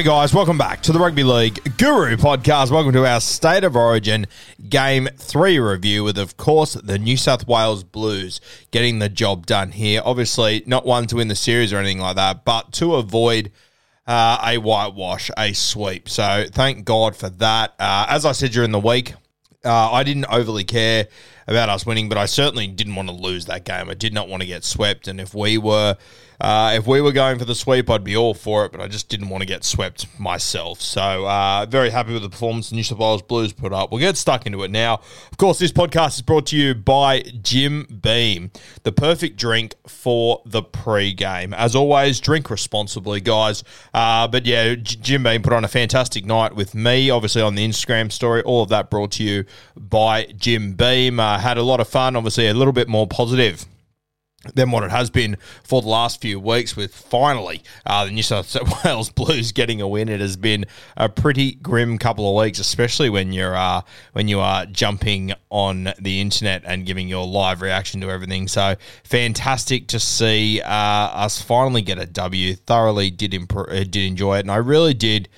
G'day, guys. Welcome back to the Rugby League Guru podcast. Welcome to our State of Origin Game 3 review with, of course, the New South Wales Blues getting the job done here. Obviously, not one to win the series or anything like that, but to avoid uh, a whitewash, a sweep. So thank God for that. Uh, as I said during the week, uh, I didn't overly care about us winning, but I certainly didn't want to lose that game. I did not want to get swept, and if we were, uh, if we were going for the sweep, I'd be all for it. But I just didn't want to get swept myself. So uh, very happy with the performance the New South Wales Blues put up. We'll get stuck into it now. Of course, this podcast is brought to you by Jim Beam, the perfect drink for the pre-game. As always, drink responsibly, guys. Uh, but yeah, Jim Beam put on a fantastic night with me, obviously on the Instagram story. All of that brought to you by Jim Beam. Had a lot of fun, obviously a little bit more positive than what it has been for the last few weeks with finally uh, the New South Wales Blues getting a win. It has been a pretty grim couple of weeks, especially when you're uh, when you are jumping on the internet and giving your live reaction to everything. So fantastic to see uh, us finally get a W. Thoroughly did impro- uh, did enjoy it, and I really did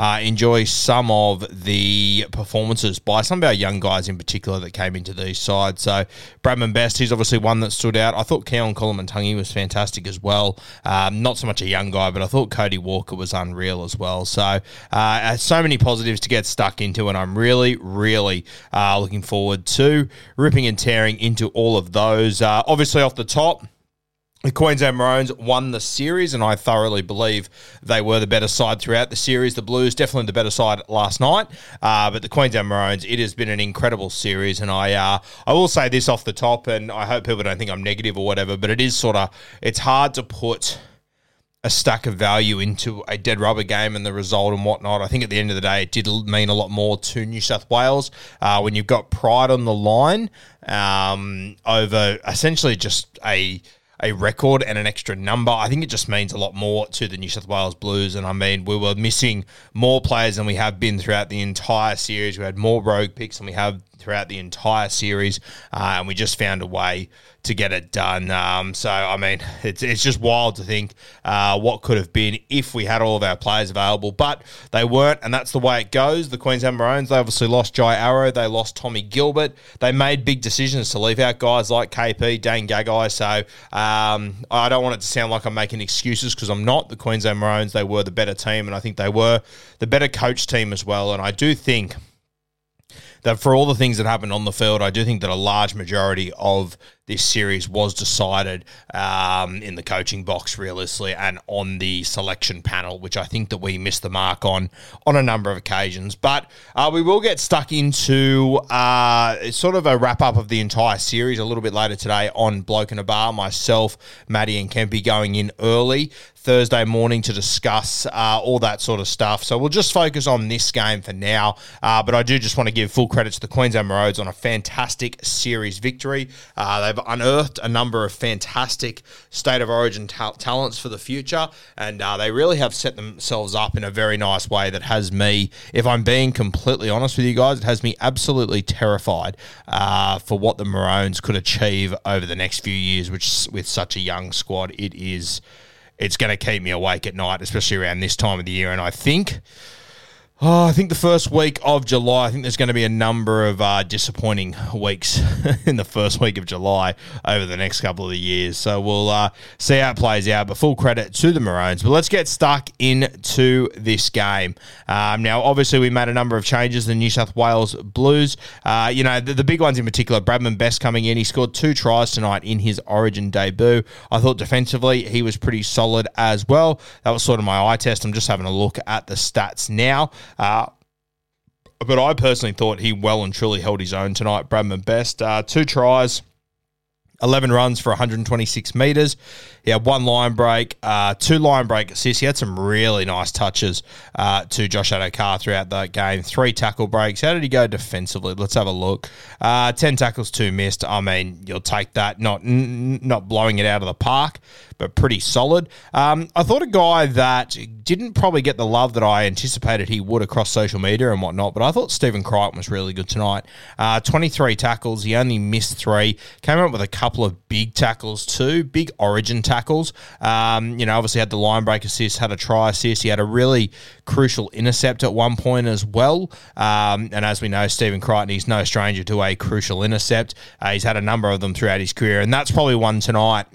uh, enjoy some of the performances by some of our young guys in particular that came into these sides. So Bradman Best, he's obviously one that stood out. I thought Keaon Koloamatangi was fantastic as well. Um, not so much a young guy, but I thought Cody Walker was unreal as well. So uh, so many positives to get stuck into, and I'm really, really uh, looking forward to ripping and tearing into all of those. Uh, obviously, off the top. The Queensland Maroons won the series, and I thoroughly believe they were the better side throughout the series. The Blues definitely the better side last night, uh, but the Queensland Maroons. It has been an incredible series, and I uh, I will say this off the top, and I hope people don't think I'm negative or whatever, but it is sort of it's hard to put a stack of value into a dead rubber game and the result and whatnot. I think at the end of the day, it did mean a lot more to New South Wales uh, when you've got pride on the line um, over essentially just a a record and an extra number. I think it just means a lot more to the New South Wales Blues. And I mean, we were missing more players than we have been throughout the entire series. We had more rogue picks than we have throughout the entire series, uh, and we just found a way to get it done. Um, so, I mean, it's, it's just wild to think uh, what could have been if we had all of our players available, but they weren't, and that's the way it goes. The Queensland Maroons, they obviously lost Jai Arrow, they lost Tommy Gilbert, they made big decisions to leave out guys like KP, Dane Gagai. So, um, I don't want it to sound like I'm making excuses because I'm not. The Queensland Maroons, they were the better team, and I think they were the better coach team as well. And I do think that for all the things that happened on the field, I do think that a large majority of this series was decided um, in the coaching box, realistically, and on the selection panel, which I think that we missed the mark on on a number of occasions. But uh, we will get stuck into uh, sort of a wrap up of the entire series a little bit later today on Bloke and a Bar. Myself, Maddie, and Kempy going in early. Thursday morning to discuss uh, all that sort of stuff. So we'll just focus on this game for now. Uh, but I do just want to give full credit to the Queensland Maroons on a fantastic series victory. Uh, they've unearthed a number of fantastic state of origin ta- talents for the future, and uh, they really have set themselves up in a very nice way that has me, if I'm being completely honest with you guys, it has me absolutely terrified uh, for what the Maroons could achieve over the next few years, which with such a young squad, it is. It's going to keep me awake at night, especially around this time of the year. And I think Oh, I think the first week of July, I think there's going to be a number of uh, disappointing weeks in the first week of July over the next couple of years. So we'll uh, see how it plays out. But full credit to the Maroons. But let's get stuck into this game. Um, now, obviously, we made a number of changes. The New South Wales Blues, uh, you know, the, the, big ones in particular, Bradman Best coming in. He scored two tries tonight in his origin debut. I thought defensively, he was pretty solid as well. That was sort of my eye test. I'm just having a look at the stats now. Uh, but I personally thought he well and truly held his own tonight. Bradman Best, uh, two tries, 11 runs for 126 metres. He had one line break, uh, two line break assists. He had some really nice touches uh, to Josh Addo-Carr throughout that game. Three tackle breaks. How did he go defensively? Let's have a look. Uh, 10 tackles, two missed. I mean, you'll take that. Not, n- not blowing it out of the park but pretty solid. Um, I thought a guy that didn't probably get the love that I anticipated he would across social media and whatnot, but I thought Stephen Crichton was really good tonight. Uh, 23 tackles, he only missed three. Came up with a couple of big tackles too, big origin tackles. Um, you know, obviously had the line break assist, had a try assist. He had a really crucial intercept at one point as well. Um, and as we know, Stephen Crichton, he's no stranger to a crucial intercept. Uh, he's had a number of them throughout his career, and that's probably one tonight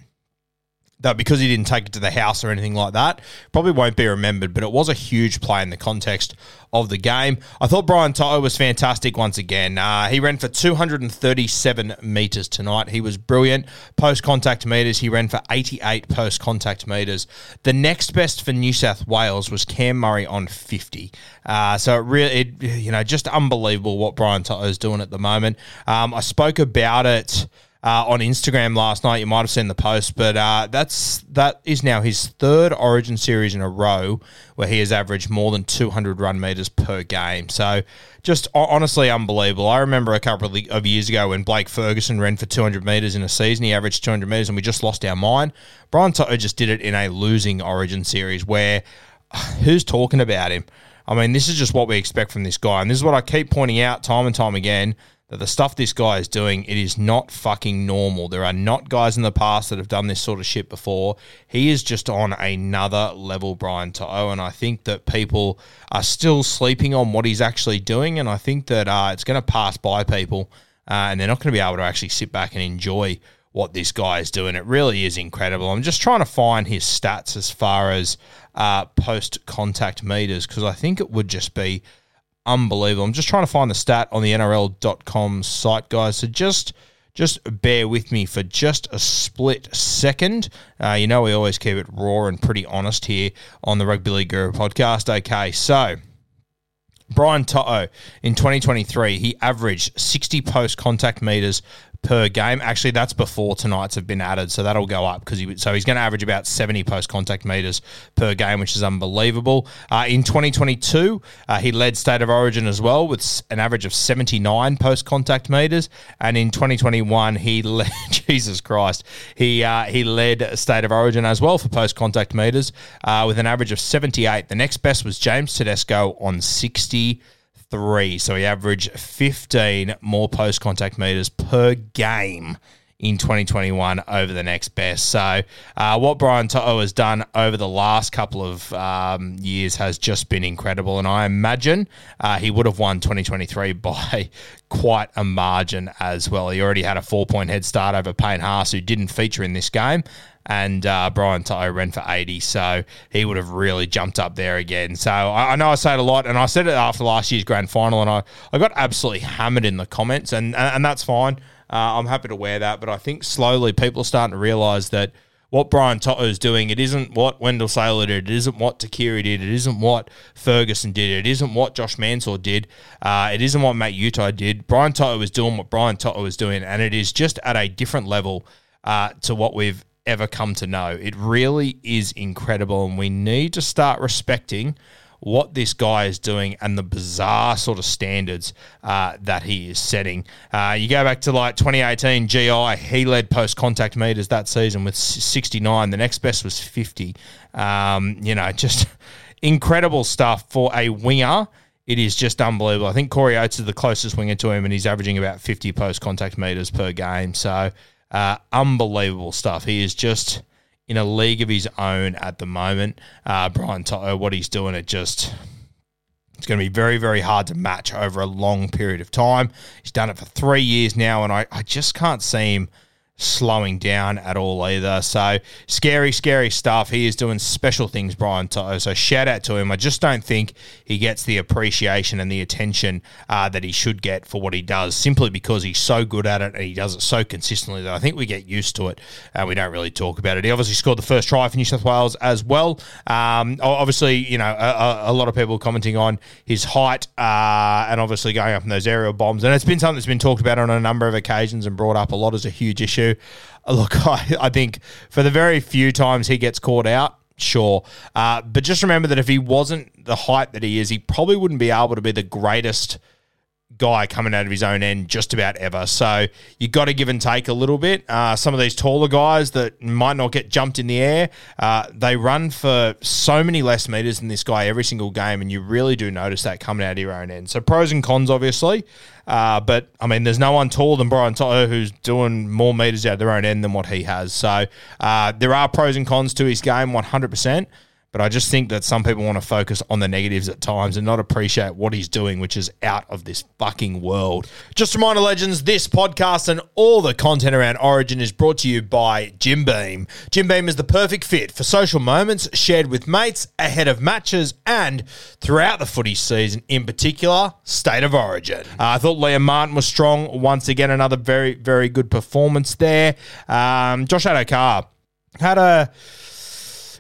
that because he didn't take it to the house or anything like that, probably won't be remembered. But it was a huge play in the context of the game. I thought Brian To'o was fantastic once again. Uh, he ran for 237 metres tonight. He was brilliant. Post contact metres, he ran for 88 post contact metres. The next best for New South Wales was Cam Murray on 50. Uh, so it really, it, you know, just unbelievable what Brian To'o is doing at the moment. Um, I spoke about it uh, on Instagram last night. You might have seen the post, but uh, that's that is now his third Origin series in a row where he has averaged more than 200 run meters per game. So just honestly unbelievable. I remember a couple of years ago when Blake Ferguson ran for 200 meters in a season. He averaged 200 meters, and we just lost our mind. Brian To'o just did it in a losing Origin series where who's talking about him? I mean, this is just what we expect from this guy, and this is what I keep pointing out time and time again that the stuff this guy is doing, it is not fucking normal. There are not guys in the past that have done this sort of shit before. He is just on another level, Brian To'o, and I think that people are still sleeping on what he's actually doing, and I think that uh, it's going to pass by people, uh, and they're not going to be able to actually sit back and enjoy what this guy is doing. It really is incredible. I'm just trying to find his stats as far as uh, post contact meters because I think it would just be unbelievable. I'm just trying to find the stat on the NRL.com site, guys. So just just bear with me for just a split second. Uh, you know, we always keep it raw and pretty honest here on the Rugby League Guru podcast. Okay, so Brian To'o in 2023, he averaged 60 post contact meters per game. Actually, that's before tonight's have been added, so that'll go up because he so he's going to average about 70 post contact meters per game, which is unbelievable. Uh, in 2022, uh, he led state of origin as well with an average of 79 post contact meters, and in 2021 he led Jesus Christ he uh, he led state of origin as well for post contact meters uh, with an average of 78. The next best was James Tedesco on 60 three. So he averaged 15 more post contact meters per game in 2021 over the next best. So, uh, what Brian To'o has done over the last couple of um, years has just been incredible. And I imagine uh, he would have won 2023 by quite a margin as well. He already had a four point head start over Payne Haas, who didn't feature in this game and uh, Brian To'o ran for 80, so he would have really jumped up there again. So I, I, know I say it a lot, and I said it after last year's grand final, and I, I got absolutely hammered in the comments, and, and, and that's fine. Uh, I'm happy to wear that, but I think slowly people are starting to realise that what Brian To'o is doing, it isn't what Wendell Sailor did, it isn't what Tuqiri did, it isn't what Ferguson did, it isn't what Josh Mansour did, uh, it isn't what Matt Utai did. Brian To'o is doing what Brian To'o is doing, and it is just at a different level uh, to what we've ever come to know. It really is incredible, and we need to start respecting what this guy is doing and the bizarre sort of standards uh, that he is setting. Uh, you go back to like 2018 GI, he led post contact meters that season with 69. The next best was 50. Um, you know, just incredible stuff for a winger. It is just unbelievable. I think Corey Oates is the closest winger to him, and he's averaging about 50 post contact meters per game. So, uh, unbelievable stuff. He is just in a league of his own at the moment. Uh, Brian To'o, what he's doing, it just it's going to be very, very hard to match over a long period of time. He's done it for three years now, and I, I just can't see him slowing down at all either. So scary, scary stuff. He is doing special things, Brian. So shout out to him. I just don't think he gets the appreciation and the attention uh, that he should get for what he does, simply because he's so good at it and he does it so consistently that I think we get used to it and we don't really talk about it. He obviously scored the first try for New South Wales as well. Um, obviously, you know, a, a, lot of people commenting on his height uh, and obviously going up in those aerial bombs. And it's been something that's been talked about on a number of occasions and brought up a lot as a huge issue. Look, I, I think for the very few times he gets caught out, sure. Uh, but just remember that if he wasn't the height that he is, he probably wouldn't be able to be the greatest – guy coming out of his own end just about ever. So you got to give and take a little bit. Uh, some of these taller guys that might not get jumped in the air, uh, they run for so many less meters than this guy every single game, and you really do notice that coming out of your own end. So pros and cons, obviously. Uh, but I mean, there's no one taller than Brian To'o who's doing more meters out of their own end than what he has. So uh, there are pros and cons to his game, 100%. But I just think that some people want to focus on the negatives at times and not appreciate what he's doing, which is out of this fucking world. Just a reminder, legends, this podcast and all the content around Origin is brought to you by Jim Beam. Jim Beam is the perfect fit for social moments shared with mates ahead of matches and throughout the footy season, in particular, State of Origin. Uh, I thought Liam Martin was strong. Once again, another very, very good performance there. Um, Josh Addo-Carr had a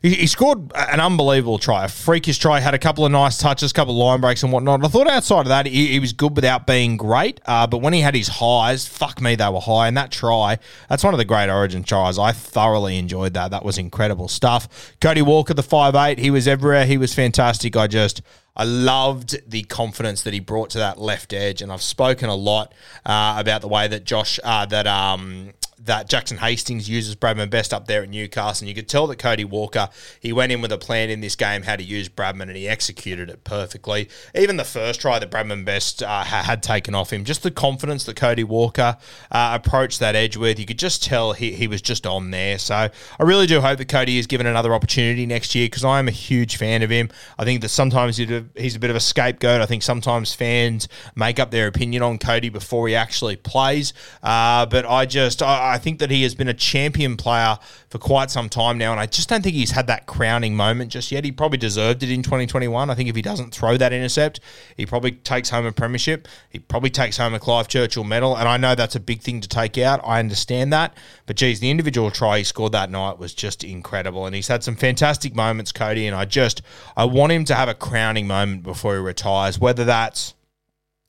he, he, scored an unbelievable try, a freakish try. Had a couple of nice touches, a couple of line breaks and whatnot. I thought outside of that, he, he was good without being great. Uh, but when he had his highs, fuck me, they were high. And that try, that's one of the great Origin tries. I thoroughly enjoyed that. That was incredible stuff. Cody Walker, the five eight, he was everywhere. He was fantastic. I just. I loved the confidence that he brought to that left edge, and I've spoken a lot uh, about the way that Josh, uh, that um, that Jackson Hastings uses Bradman Best up there at Newcastle. And you could tell that Cody Walker, he went in with a plan in this game how to use Bradman and he executed it perfectly. Even the first try that Bradman Best uh, had taken off him, just the confidence that Cody Walker uh, approached that edge with, you could just tell he, he was just on there. So I really do hope that Cody is given another opportunity next year because I am a huge fan of him. I think that sometimes he's a bit of a scapegoat. I think sometimes fans make up their opinion on Cody before he actually plays. Uh, but I just, I, I think that he has been a champion player for quite some time now, and I just don't think he's had that crowning moment just yet. He probably deserved it in 2021. I think if he doesn't throw that intercept, he probably takes home a premiership. He probably takes home a Clive Churchill medal, and I know that's a big thing to take out. I understand that, but geez, the individual try he scored that night was just incredible, and he's had some fantastic moments, Cody. And I just I want him to have a crowning moment before he retires, whether that's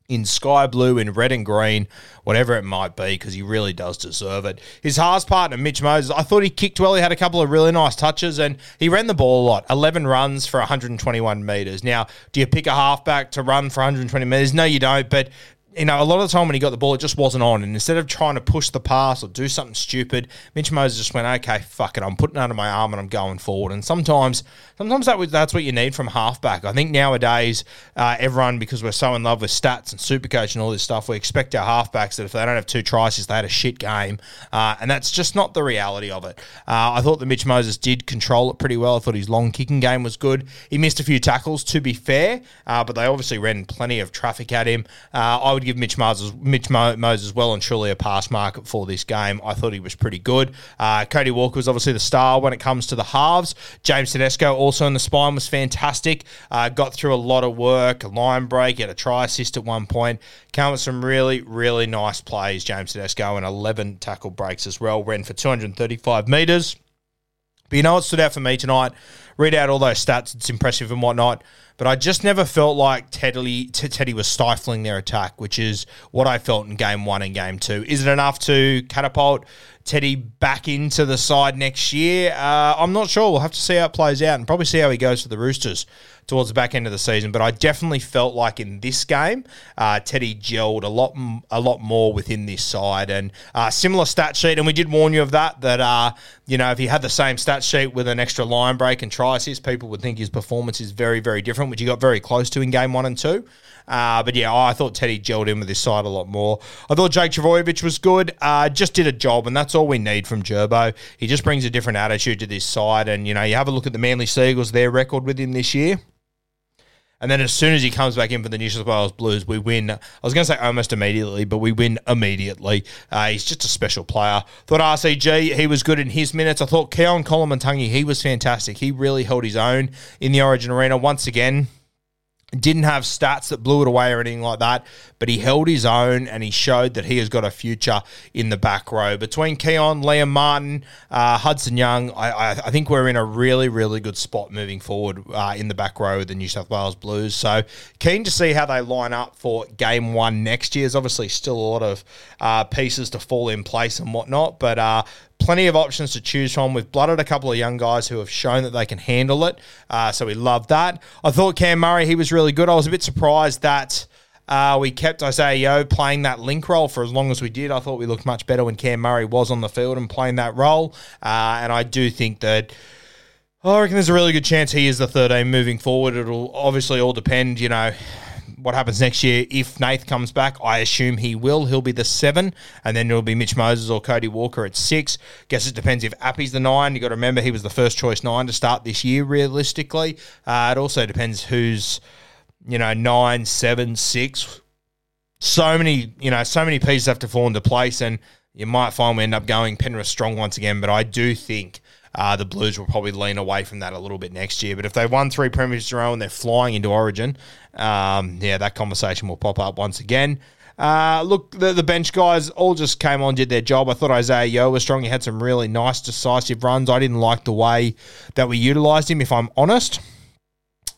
in sky blue, in red and green, whatever it might be, because he really does deserve it. His halves partner, Mitch Moses, I thought he kicked well. He had a couple of really nice touches and he ran the ball a lot. 11 runs for 121 metres. Now, do you pick a halfback to run for 120 metres? No, you don't. But you know, a lot of the time when he got the ball, it just wasn't on. And instead of trying to push the pass or do something stupid, Mitch Moses just went, okay, fuck it, I'm putting it under my arm and I'm going forward. And sometimes, sometimes that was, that's what you need from halfback. I think nowadays, uh, everyone, because we're so in love with stats and supercoach and all this stuff, we expect our halfbacks that if they don't have two tries, they had a shit game. Uh, and that's just not the reality of it. Uh, I thought that Mitch Moses did control it pretty well. I thought his long kicking game was good. He missed a few tackles, to be fair, uh, but they obviously ran plenty of traffic at him. Uh, I would give Mitch Moses, Mitch Moses well and truly a pass market for this game. I thought he was pretty good. Uh, Cody Walker was obviously the star when it comes to the halves. James Tedesco also in the spine was fantastic. Uh, got through a lot of work, a line break, had a try assist at one point. Came with some really, really nice plays, James Tedesco, and 11 tackle breaks as well. Ran for 235 metres. But you know what stood out for me tonight? Read out all those stats. It's impressive and whatnot. But I just never felt like Teddy, Teddy was stifling their attack, which is what I felt in game one and game two. Is it enough to catapult Teddy back into the side next year? Uh, I'm not sure. We'll have to see how it plays out and probably see how he goes for the Roosters towards the back end of the season. But I definitely felt like in this game, uh, Teddy gelled a lot, a lot more within this side, and uh, similar stat sheet. And we did warn you of that. That uh, you know, if he had the same stat sheet with an extra line break and try people would think his performance is very, very different, which he got very close to in game one and two. Uh, but yeah, I thought Teddy gelled in with this side a lot more. I thought Jake Trbojevic was good. Uh, just did a job, and that's all we need from Gerbo. He just brings a different attitude to this side. And, you know, you have a look at the Manly Seagulls, their record with him this year. And then as soon as he comes back in for the New South Wales Blues, we win. I was going to say almost immediately, but we win immediately. Uh, he's just a special player. Thought RCG, he was good in his minutes. I thought Keaon Koloamatangi, he was fantastic. He really held his own in the Origin Arena. Once again, didn't have stats that blew it away or anything like that, but he held his own and he showed that he has got a future in the back row. Between Keaon, Liam Martin, uh, Hudson Young, I, I, I, think we're in a really, really good spot moving forward uh, in the back row of the New South Wales Blues. So keen to see how they line up for game one next year. There's obviously still a lot of uh, pieces to fall in place and whatnot, but uh, plenty of options to choose from. We've blooded a couple of young guys who have shown that they can handle it. Uh, so we love that. I thought Cam Murray, he was really good. I was a bit surprised that. Uh, we kept Isaah Yeo playing that link role for as long as we did. I thought we looked much better when Cam Murray was on the field and playing that role. Uh, and I do think that I reckon there's a really good chance he is the third 13 moving forward. It'll obviously all depend, you know, what happens next year. If Nath comes back, I assume he will. He'll be the seven, and then it'll be Mitch Moses or Cody Walker at six. Guess it depends if Appy's the nine. You got to remember he was the first choice nine to start this year. Realistically, uh, it also depends who's you know nine, seven, six. So many, you know, so many pieces have to fall into place, and you might find we end up going Penrith strong once again. But I do think uh, the Blues will probably lean away from that a little bit next year. But if they won three premierships in a row and they're flying into Origin, um, yeah, that conversation will pop up once again. Uh, look, the, the bench guys all just came on, did their job. I thought Isaah Yeo was strong. He had some really nice, decisive runs. I didn't like the way that we utilised him, if I'm honest.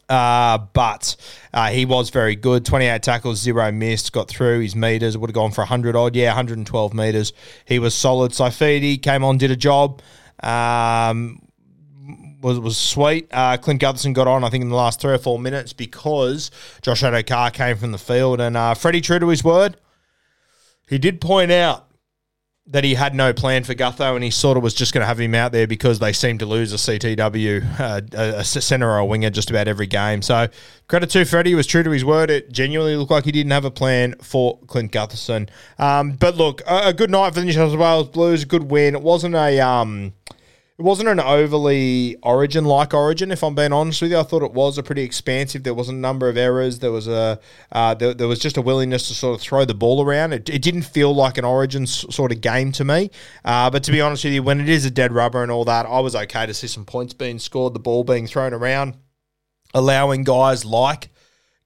Uh, but uh, he was very good. 28 tackles, zero missed, got through his meters, would have gone for 100 odd. Yeah, 112 meters. He was solid. Saifiti came on, did a job. Um, was was sweet. Uh, Clint Gutherson got on, I think, in the last three or four minutes because Josh Addo-Carr came from the field. And uh, Freddie, true to his word, he did point out that he had no plan for Gutho and he sort of was just going to have him out there because they seemed to lose a CTW, uh, a, a centre or a winger just about every game. So credit to Freddie, was true to his word. It genuinely looked like he didn't have a plan for Clint Gutherson. Um, but look, a, a, good night for the New South Wales Blues, a good win. It wasn't a... Um, it wasn't an overly origin like origin, if I'm being honest with you. I thought it was a pretty expansive. There was a number of errors. There was a uh, there, there, was just a willingness to sort of throw the ball around. It, it didn't feel like an origin s- sort of game to me. Uh, but to be honest with you, when it is a dead rubber and all that, I was okay to see some points being scored, the ball being thrown around, allowing guys like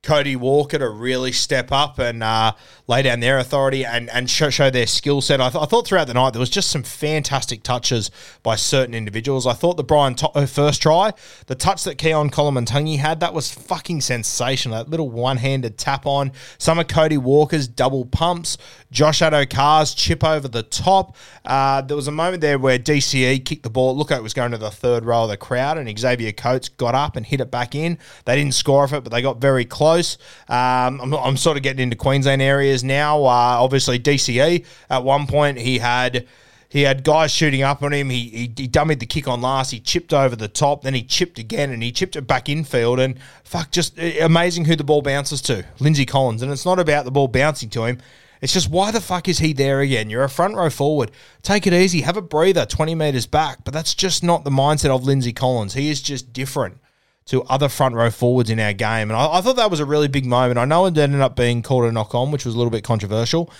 Cody Walker to really step up and uh, lay down their authority and, and show, show their skill set. I, th- I, thought throughout the night there was just some fantastic touches by certain individuals. I thought the Brian to- uh, first try, the touch that Keaon Koloamatangi had, that was fucking sensational. That little one handed tap on. Some of Cody Walker's double pumps, Josh Addo-Carr's chip over the top. Uh, there was a moment there where DCE kicked the ball. Look it was going to the third row of the crowd, and Xavier Coates got up and hit it back in. They didn't score off it, but they got very close close. Um, I'm, I'm, sort of getting into Queensland areas now. Uh, obviously, DCE at one point he had. He had guys shooting up on him. He, he, he dummied the kick on last. He chipped over the top. Then he chipped again and he chipped it back infield. And fuck, just uh, amazing who the ball bounces to. Lindsay Collins. And it's not about the ball bouncing to him. It's just why the fuck is he there again? You're a front row forward. Take it easy. Have a breather 20 metres back. But that's just not the mindset of Lindsay Collins. He is just different to other front row forwards in our game. And I, I, thought that was a really big moment. I know it ended up being called a knock on, which was a little bit controversial.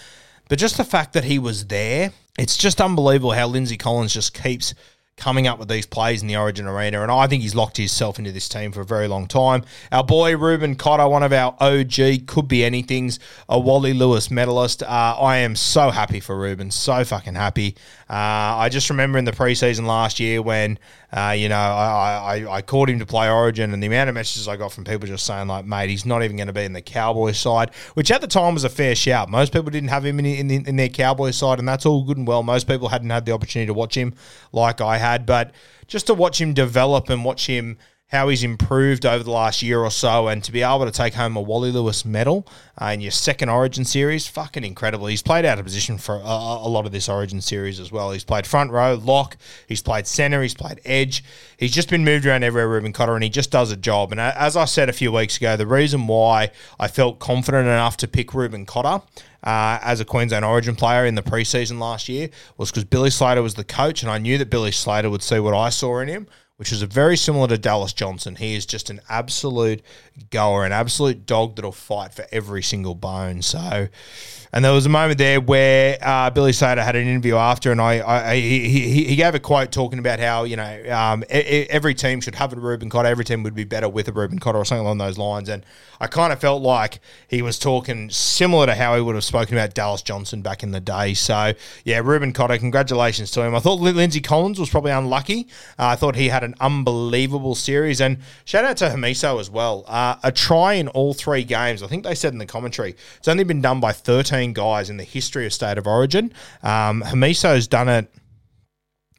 But just the fact that he was there, it's just unbelievable how Lindsay Collins just keeps coming up with these plays in the Origin arena, and I think he's locked himself into this team for a very long time. Our boy Reuben Cotter, one of our OG, could be anything's a Wally Lewis medalist. Uh, I am so happy for Reuben, so fucking happy. Uh, I just remember in the preseason last year when uh, you know I, I I called him to play Origin, and the amount of messages I got from people just saying like, mate, he's not even going to be in the Cowboys side, which at the time was a fair shout. Most people didn't have him in, in, in their Cowboys side, and that's all good and well. Most people hadn't had the opportunity to watch him like I had, but just to watch him develop and watch him how he's improved over the last year or so, and to be able to take home a Wally Lewis medal uh, in your second Origin series, fucking incredible. He's played out of position for a, a, lot of this Origin series as well. He's played front row, lock, he's played center, he's played edge. He's just been moved around everywhere, Reuben Cotter, and he just does a job. And as I said a few weeks ago, the reason why I felt confident enough to pick Reuben Cotter uh, as a Queensland Origin player in the preseason last year was because Billy Slater was the coach, and I knew that Billy Slater would see what I saw in him, which is very similar to Dallas Johnson. He is just an absolute goer, an absolute dog that'll fight for every single bone. So and there was a moment there where uh, Billy Slater had an interview after, and I, I he, he, gave a quote talking about how you know um, every team should have a Reuben Cotter, every team would be better with a Reuben Cotter or something along those lines. And I kind of felt like he was talking similar to how he would have spoken about Dallas Johnson back in the day. So yeah, Reuben Cotter, congratulations to him. I thought Lindsay Collins was probably unlucky. Uh, I thought he had an unbelievable series, and shout out to Hamiso as well. Uh, a try in all three games. I think they said in the commentary it's only been done by thirteen guys in the history of State of Origin. Um, Hamiso's done it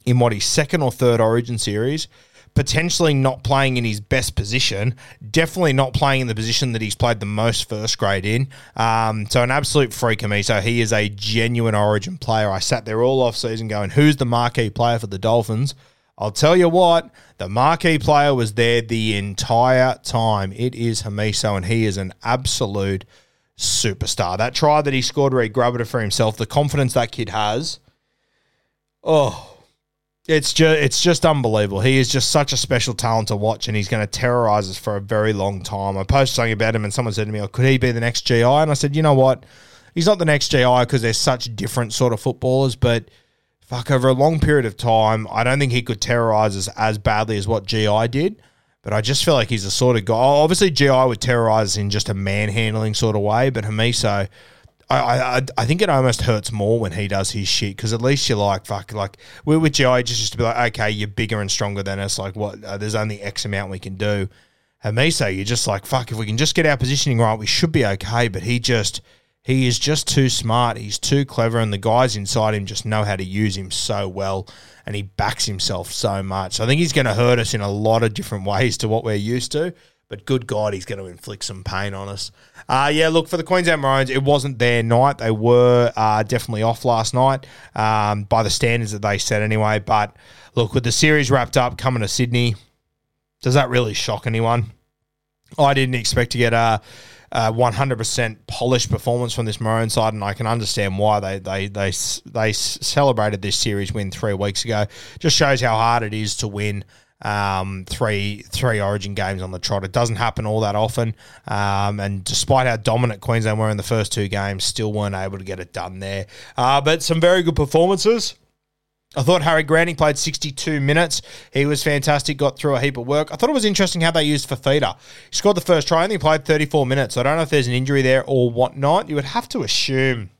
in what his second or third Origin series. Potentially not playing in his best position, definitely not playing in the position that he's played the most first grade in. Um, so, an absolute freak Hamiso. He is a genuine Origin player. I sat there all off season going, Who's the marquee player for the Dolphins? I'll tell you what, the marquee player was there the entire time. It is Hamiso, and he is an absolute superstar. That try that he scored where he grabbed it for himself, the confidence that kid has. Oh, it's just it's just unbelievable. He is just such a special talent to watch, and he's going to terrorize us for a very long time. I posted something about him, and someone said to me, oh, "Could he be the next GI?" And I said, "You know what? He's not the next GI because they're such different sort of footballers, but." Fuck, over a long period of time, I don't think he could terrorize us as badly as what GI did. But I just feel like he's the sort of guy. Obviously, GI would terrorize in just a manhandling sort of way, but Hamiso, I, I, I think it almost hurts more when he does his shit because at least you're like fuck like with, with GI just used to be like okay you're bigger and stronger than us like what uh, there's only X amount we can do. Hamiso, you're just like fuck if we can just get our positioning right we should be okay. But he just he is just too smart. He's too clever, and the guys inside him just know how to use him so well. And he backs himself so much. I think he's going to hurt us in a lot of different ways to what we're used to. But good God, he's going to inflict some pain on us. Uh, yeah, look, for the Queensland Maroons, it wasn't their night. They were uh, definitely off last night um, by the standards that they set anyway. But look, with the series wrapped up coming to Sydney, does that really shock anyone? I didn't expect to get a. 100% polished performance from this Maroon side, and I can understand why they they they they celebrated this series win three weeks ago. Just shows how hard it is to win um, three three Origin games on the trot. It doesn't happen all that often, um, and despite how dominant Queensland were in the first two games, still weren't able to get it done there. Uh, but some very good performances. I thought Harry Granting played 62 minutes. He was fantastic, got through a heap of work. I thought it was interesting how they used Fifita. He scored the first try and he played 34 minutes. I don't know if there's an injury there or whatnot. You would have to assume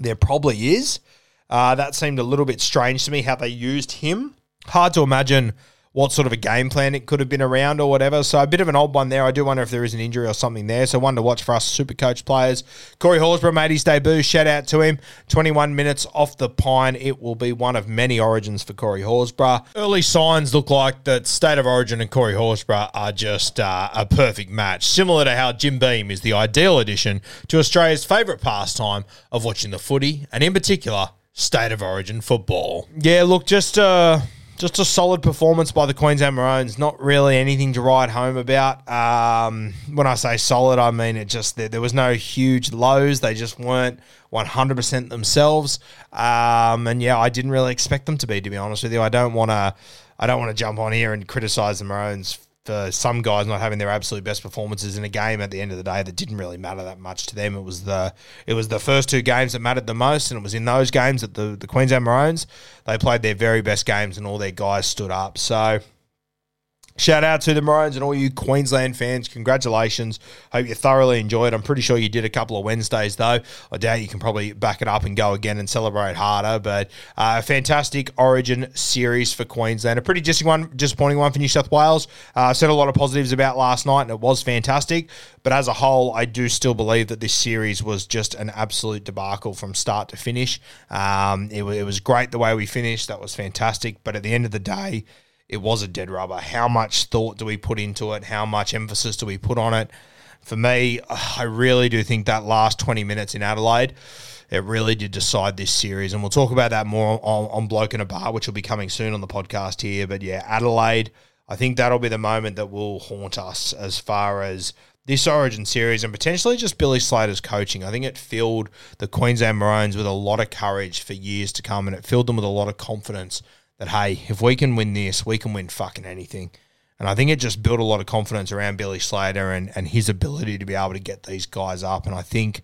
there probably is. Uh, that seemed a little bit strange to me how they used him. Hard to imagine what sort of a game plan it could have been around or whatever. So a bit of an odd one there. I do wonder if there is an injury or something there. So one to watch for us super coach players. Corey Horsburgh made his debut. Shout out to him. 21 minutes off the pine. It will be one of many origins for Corey Horsburgh. Early signs look like that State of Origin and Corey Horsburgh are just uh, a perfect match. Similar to how Jim Beam is the ideal addition to Australia's favourite pastime of watching the footy, and in particular, State of Origin football. Yeah, look, just uh, just a solid performance by the Queensland Maroons. Not really anything to write home about. Um, when I say solid, I mean it just there, there was no huge lows. They just weren't 100% themselves. Um, and yeah, I didn't really expect them to be. To be honest with you, I don't want to. I don't want to jump on here and criticize the Maroons for some guys not having their absolute best performances in a game at the end of the day that didn't really matter that much to them. It was the it was the first two games that mattered the most, and it was in those games that the the Queensland Maroons they played their very best games and all their guys stood up. So Shout out to the Maroons and all you Queensland fans. Congratulations. Hope you thoroughly enjoyed. I'm pretty sure you did a couple of Wednesdays, though. I doubt you can probably back it up and go again and celebrate harder. But uh, a fantastic Origin series for Queensland. A pretty disappointing one for New South Wales. Uh, I said a lot of positives about last night, and it was fantastic. But as a whole, I do still believe that this series was just an absolute debacle from start to finish. Um, it, it was great the way we finished. That was fantastic. But at the end of the day, it was a dead rubber. How much thought do we put into it? How much emphasis do we put on it? For me, I really do think that last 20 minutes in Adelaide, it really did decide this series. And we'll talk about that more on, on Bloke in a Bar, which will be coming soon on the podcast here. But yeah, Adelaide, I think that'll be the moment that will haunt us as far as this Origin series and potentially just Billy Slater's coaching. I think it filled the Queensland Maroons with a lot of courage for years to come and it filled them with a lot of confidence that hey, if we can win this, we can win fucking anything. And I think it just built a lot of confidence around Billy Slater and, and his ability to be able to get these guys up. And I think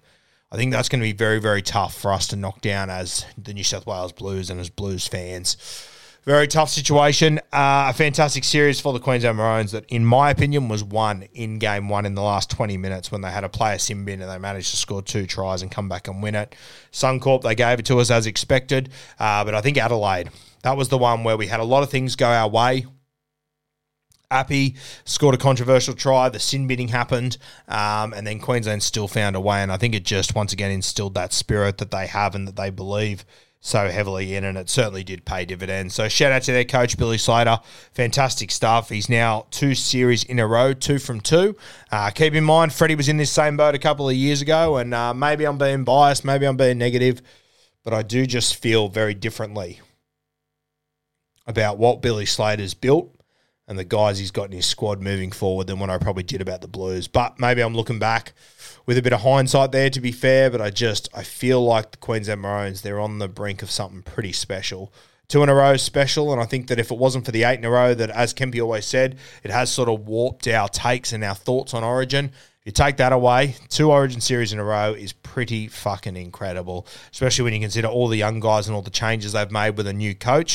I think that's going to be very, very tough for us to knock down as the New South Wales Blues and as Blues fans. Very tough situation. Uh, a fantastic series for the Queensland Maroons that, in my opinion, was won in game one in the last 20 minutes when they had a player sin bin and they managed to score two tries and come back and win it. Suncorp, they gave it to us as expected. Uh, but I think Adelaide, that was the one where we had a lot of things go our way. Appy scored a controversial try. The sin binning happened, um, and then Queensland still found a way. And I think it just once again instilled that spirit that they have and that they believe so heavily in, and it certainly did pay dividends. So shout out to their coach Billy Slater, fantastic stuff. He's now two series in a row, two from two. Uh, keep in mind, Freddie was in this same boat a couple of years ago, and uh, maybe I'm being biased, maybe I'm being negative, but I do just feel very differently about what Billy Slater's built and the guys he's got in his squad moving forward than what I probably did about the Blues. But maybe I'm looking back with a bit of hindsight there, to be fair. But I just I feel like the Queensland Maroons they're on the brink of something pretty special. Two in a row special, and I think that if it wasn't for the eight in a row, that as Kempy always said, it has sort of warped our takes and our thoughts on Origin. You take that away, two Origin series in a row is pretty fucking incredible, especially when you consider all the young guys and all the changes they've made with a new coach.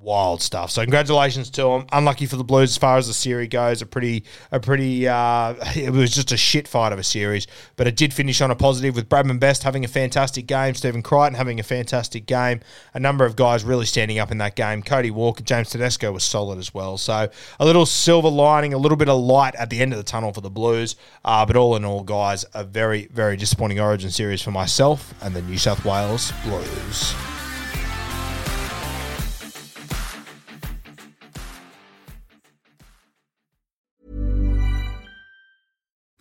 wild stuff. So congratulations to them. Unlucky for the Blues as far as the series goes. A pretty, a pretty. Uh, it was just a shit fight of a series, but it did finish on a positive with Bradman Best having a fantastic game, Stephen Crichton having a fantastic game, a number of guys really standing up in that game. Cody Walker, James Tedesco was solid as well. So a little silver lining, a little bit of light at the end of the tunnel for the Blues. Uh, but all in all, guys, a very, very disappointing Origin series for myself and the New South Wales Blues.